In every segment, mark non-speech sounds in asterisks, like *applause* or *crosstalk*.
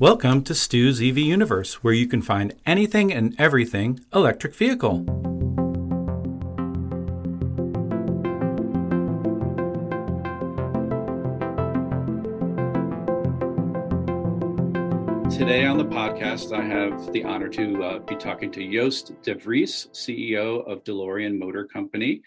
Welcome to Stu's EV Universe, where you can find anything and everything electric vehicle. Today on the podcast, I have the honor to uh, be talking to Joost de Vries, CEO of DeLorean Motor Company.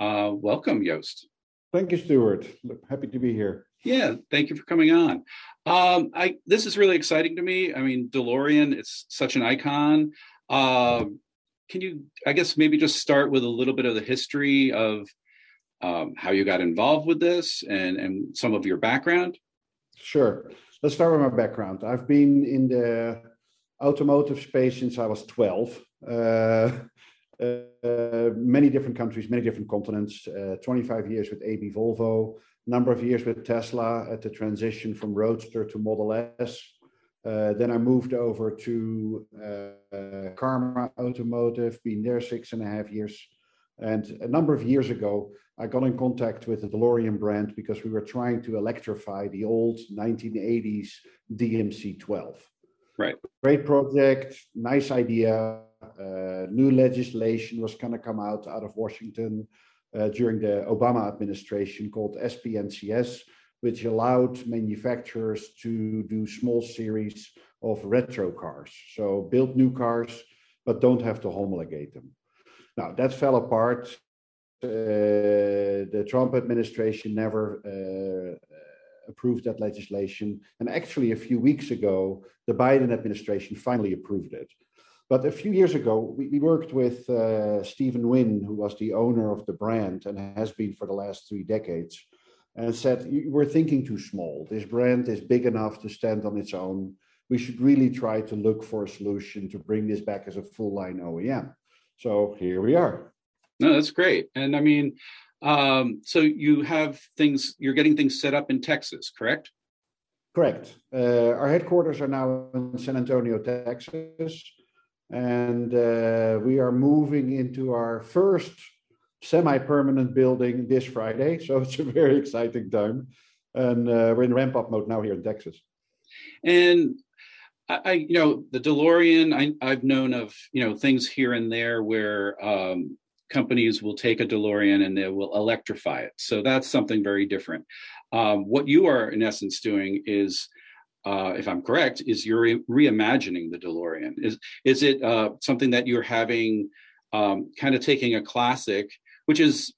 Uh, welcome, Joost. Thank you, Stuart. Happy to be here. Yeah, thank you for coming on. Um, I this is really exciting to me. I mean, DeLorean is such an icon. Uh, can you, I guess, maybe just start with a little bit of the history of um, how you got involved with this and and some of your background? Sure. Let's start with my background. I've been in the automotive space since I was 12. Uh, uh, many different countries, many different continents, uh, 25 years with AB Volvo, number of years with Tesla at the transition from Roadster to Model S. Uh, then I moved over to uh, Karma Automotive, been there six and a half years. And a number of years ago, I got in contact with the DeLorean brand because we were trying to electrify the old 1980s DMC 12. Right. Great project, nice idea. Uh, new legislation was going to come out out of Washington uh, during the Obama administration called SPNCS, which allowed manufacturers to do small series of retro cars. So build new cars, but don't have to homologate them. Now that fell apart. Uh, the Trump administration never uh, approved that legislation. And actually, a few weeks ago, the Biden administration finally approved it. But a few years ago, we, we worked with uh, Stephen Wynne, who was the owner of the brand and has been for the last three decades, and said, We're thinking too small. This brand is big enough to stand on its own. We should really try to look for a solution to bring this back as a full line OEM. So here we are. No, that's great. And I mean, um, so you have things, you're getting things set up in Texas, correct? Correct. Uh, our headquarters are now in San Antonio, Texas. And uh, we are moving into our first semi permanent building this Friday. So it's a very exciting time. And uh, we're in ramp up mode now here in Texas. And I, I, you know, the DeLorean, I, I've known of, you know, things here and there where um, companies will take a DeLorean and they will electrify it. So that's something very different. Um, what you are, in essence, doing is, uh, if I'm correct, is you're re- reimagining the DeLorean. Is is it uh, something that you're having, um, kind of taking a classic, which is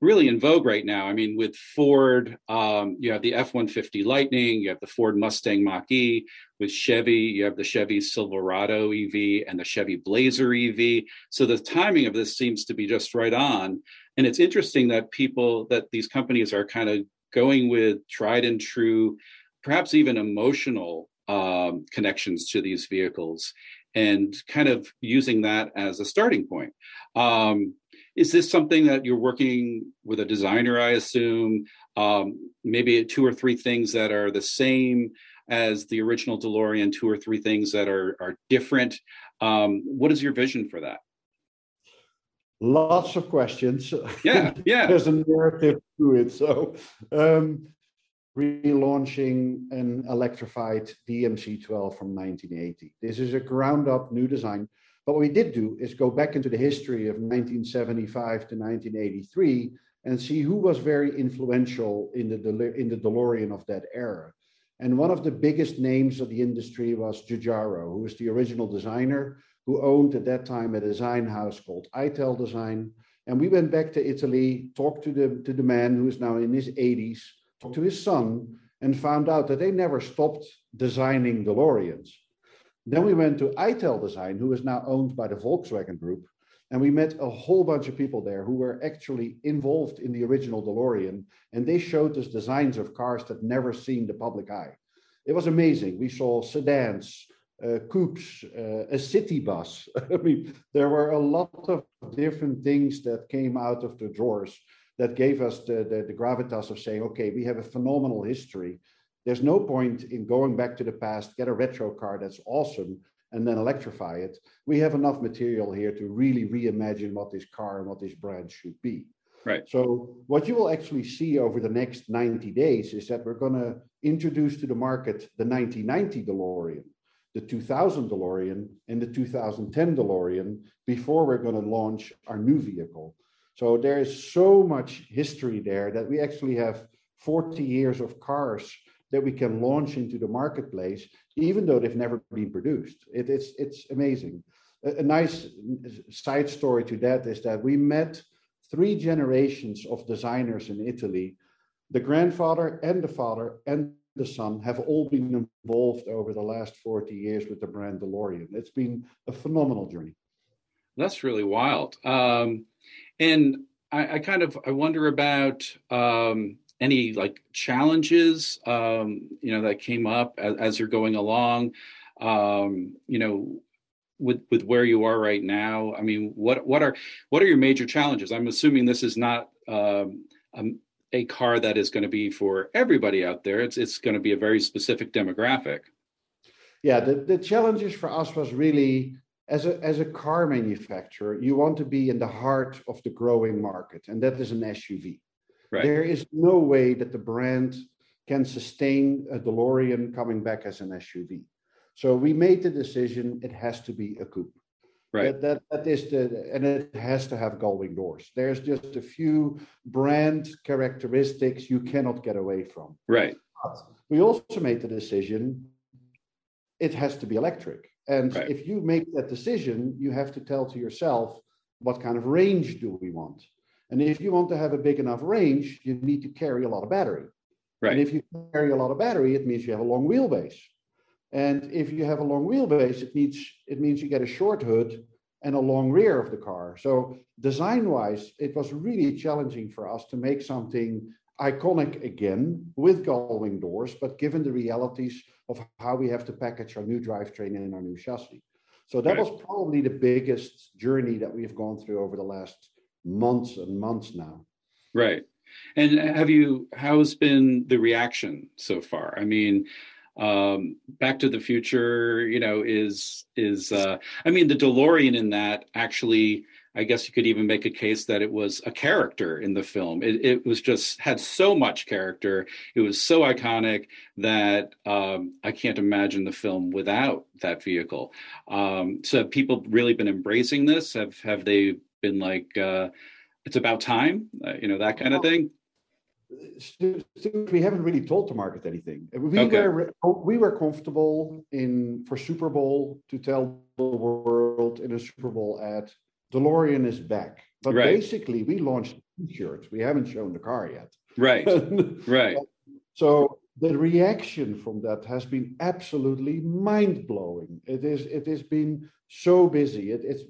really in vogue right now. I mean, with Ford, um, you have the F 150 Lightning, you have the Ford Mustang Mach E. With Chevy, you have the Chevy Silverado EV and the Chevy Blazer EV. So the timing of this seems to be just right on. And it's interesting that people, that these companies are kind of going with tried and true, perhaps even emotional um, connections to these vehicles and kind of using that as a starting point. Um, is this something that you're working with a designer i assume? Um, maybe two or three things that are the same as the original delorean two or three things that are are different. Um, what is your vision for that? Lots of questions. Yeah *laughs* yeah. There's a narrative to it so um, relaunching an electrified dmc12 from 1980 this is a ground up new design but what we did do is go back into the history of 1975 to 1983 and see who was very influential in the, in the DeLorean of that era. And one of the biggest names of the industry was Giugiaro, who was the original designer, who owned at that time a design house called Italdesign. And we went back to Italy, talked to the, to the man who is now in his 80s, talked to his son, and found out that they never stopped designing DeLoreans. Then we went to Italdesign, who is now owned by the Volkswagen Group. And we met a whole bunch of people there who were actually involved in the original DeLorean. And they showed us designs of cars that never seen the public eye. It was amazing. We saw sedans, uh, coupes, uh, a city bus. *laughs* I mean, there were a lot of different things that came out of the drawers that gave us the, the, the gravitas of saying, okay, we have a phenomenal history there's no point in going back to the past, get a retro car that's awesome, and then electrify it. We have enough material here to really reimagine what this car and what this brand should be. Right. So what you will actually see over the next 90 days is that we're going to introduce to the market the 1990 DeLorean, the 2000 DeLorean, and the 2010 DeLorean before we're going to launch our new vehicle. So there is so much history there that we actually have 40 years of cars that we can launch into the marketplace, even though they've never been produced. It, it's, it's amazing. A, a nice side story to that is that we met three generations of designers in Italy. The grandfather and the father and the son have all been involved over the last 40 years with the brand DeLorean. It's been a phenomenal journey. That's really wild. Um, and I, I, kind of I wonder about um, any like challenges um, you know that came up as, as you're going along um, you know with with where you are right now? I mean what what are what are your major challenges? I'm assuming this is not um, a, a car that is going to be for everybody out there. It's it's going to be a very specific demographic. Yeah the, the challenges for us was really as a as a car manufacturer you want to be in the heart of the growing market and that is an suv Right. There is no way that the brand can sustain a DeLorean coming back as an SUV. So we made the decision it has to be a coupe. Right. That, that, that is the, and it has to have gullwing doors. There's just a few brand characteristics you cannot get away from. Right. But we also made the decision it has to be electric. And right. if you make that decision, you have to tell to yourself, what kind of range do we want? And if you want to have a big enough range, you need to carry a lot of battery. Right. And if you carry a lot of battery, it means you have a long wheelbase. And if you have a long wheelbase, it needs it means you get a short hood and a long rear of the car. So design-wise, it was really challenging for us to make something iconic again with gullwing doors, but given the realities of how we have to package our new drivetrain and our new chassis. So that right. was probably the biggest journey that we've gone through over the last months and months now. Right. And have you, how's been the reaction so far? I mean, um, Back to the Future, you know, is, is, uh, I mean, the DeLorean in that actually, I guess you could even make a case that it was a character in the film. It, it was just had so much character. It was so iconic that um, I can't imagine the film without that vehicle. Um, so people really been embracing this? Have have they been like uh, it's about time, uh, you know, that kind of thing? we haven't really told the market anything. We okay. were we were comfortable in for Super Bowl to tell the world in a Super Bowl ad, DeLorean is back. But right. basically, we launched T-shirts. We haven't shown the car yet. Right. *laughs* right. So the reaction from that has been absolutely mind blowing. It is. It has been so busy. It, it's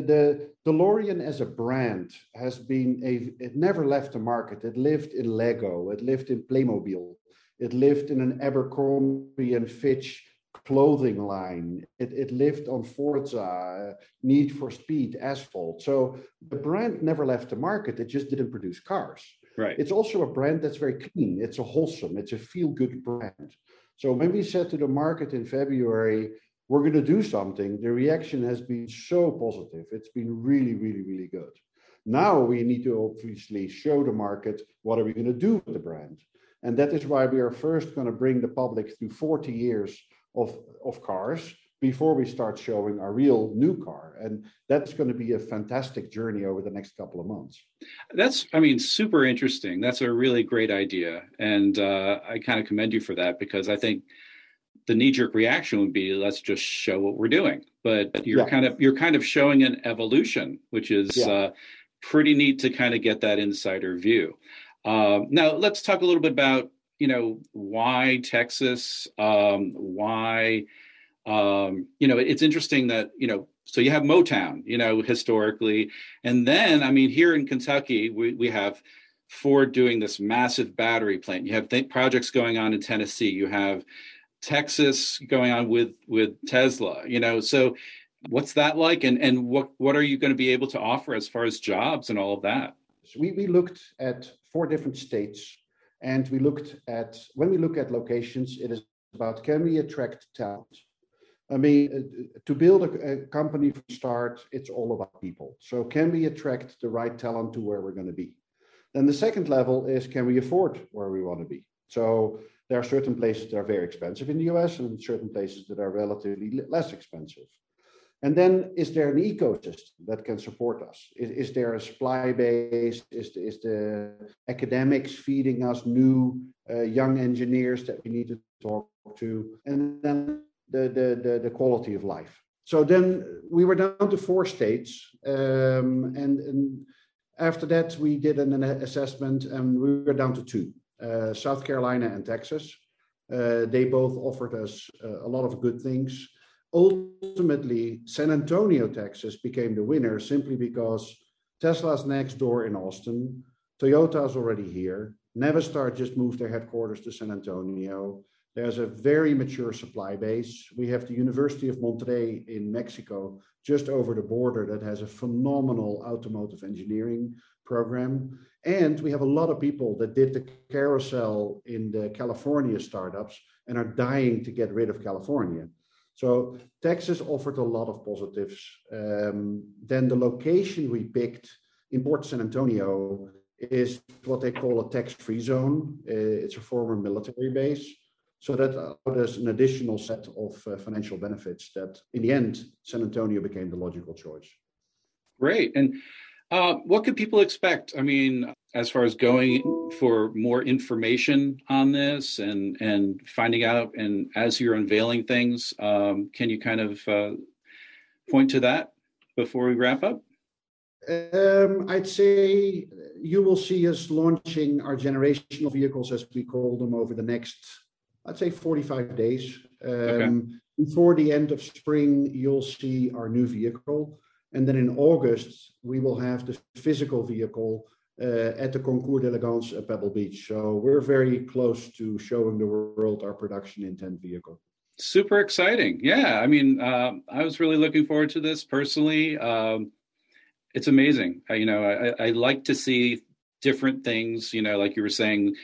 the, the DeLorean as a brand has been a. It never left the market. It lived in Lego. It lived in Playmobil. It lived in an Abercrombie and Fitch clothing line. It, it lived on Forza, uh, Need for Speed, Asphalt. So the brand never left the market. It just didn't produce cars. Right. It's also a brand that's very clean. It's a wholesome. It's a feel good brand. So when we said to the market in February, we're going to do something, the reaction has been so positive. It's been really, really, really good. Now we need to obviously show the market what are we going to do with the brand. And that is why we are first going to bring the public through 40 years of, of cars before we start showing our real new car. And that's going to be a fantastic journey over the next couple of months. That's, I mean, super interesting. That's a really great idea. And uh, I kind of commend you for that because I think the knee-jerk reaction would be let's just show what we're doing but you're yeah. kind of you're kind of showing an evolution which is yeah. uh, pretty neat to kind of get that insider view um, now let's talk a little bit about you know why texas um, why um, you know it's interesting that you know so you have motown you know historically and then i mean here in kentucky we, we have ford doing this massive battery plant you have th- projects going on in tennessee you have texas going on with with tesla you know so what's that like and and what what are you going to be able to offer as far as jobs and all of that so we, we looked at four different states and we looked at, when we look at locations, it is about can we attract talent? I mean, uh, to build a, a, company from start, it's all about people. So can we attract the right talent to where we're going to be? Then the second level is can we afford where we want to be? So there are certain places that are very expensive in the US and certain places that are relatively less expensive. And then is there an ecosystem that can support us? Is, is there a supply base? Is the, is the academics feeding us new uh, young engineers that we need to talk to? And then the, the, the, the quality of life. So then we were down to four states. Um, and, and after that, we did an, assessment and we were down to two South Carolina and Texas. Uh, they both offered us uh, a lot of good things ultimately, San Antonio, Texas became the winner simply because Tesla's next door in Austin, Toyota's already here, Navistar just moved their headquarters to San Antonio. There's a very mature supply base. We have the University of Monterrey in Mexico just over the border that has a phenomenal automotive engineering program. And we have a lot of people that did the carousel in the California startups and are dying to get rid of California. So Texas offered a lot of positives. Um, then the location we picked in Port San Antonio is what they call a tax-free zone. Uh, it's a former military base. So that allowed us an additional set of uh, financial benefits that in the end, San Antonio became the logical choice. Great. And uh, what could people expect? I mean, as far as going for more information on this and and finding out, and as you're unveiling things, um, can you kind of uh, point to that before we wrap up? Um, I'd say you will see us launching our generational vehicles, as we call them, over the next, I'd say, 45 days. Um, okay. Before the end of spring, you'll see our new vehicle. And then in August, we will have the physical vehicle uh, at the Concours d'Elegance at Pebble Beach. So we're very close to showing the world our production intent vehicle. Super exciting. Yeah. I mean, uh, I was really looking forward to this personally. Um, it's amazing. I, you know, I, I like to see different things, you know, like you were saying,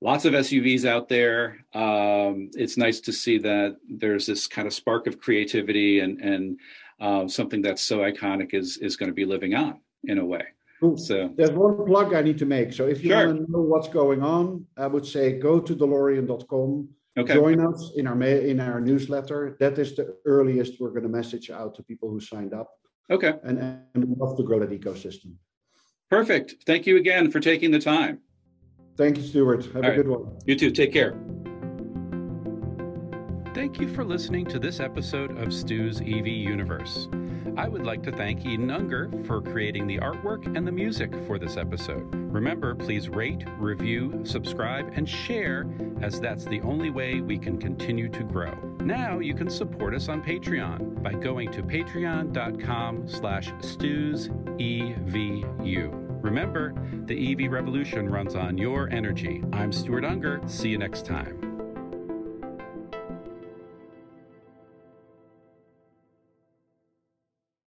lots of SUVs out there. Um, it's nice to see that there's this kind of spark of creativity and, and uh, something that's so iconic is is going to be living on in a way. Cool. So there's one plug I need to make. So if you sure. want to know what's going on, I would say go to DeLorean.com. Okay. Join us in our in our newsletter. That is the earliest we're going to message out to people who signed up. Okay. And and love to grow that ecosystem. Perfect. Thank you again for taking the time. Thank you, Stuart. Have All a right. good one. You too. Take care. Thank you for listening to this episode of Stu's EV Universe. I would like to thank Eden Unger for creating the artwork and the music for this episode. Remember, please rate, review, subscribe, and share, as that's the only way we can continue to grow. Now you can support us on Patreon by going to patreon.com slash StusEVU. Remember, the EV revolution runs on your energy. I'm Stuart Unger. See you next time.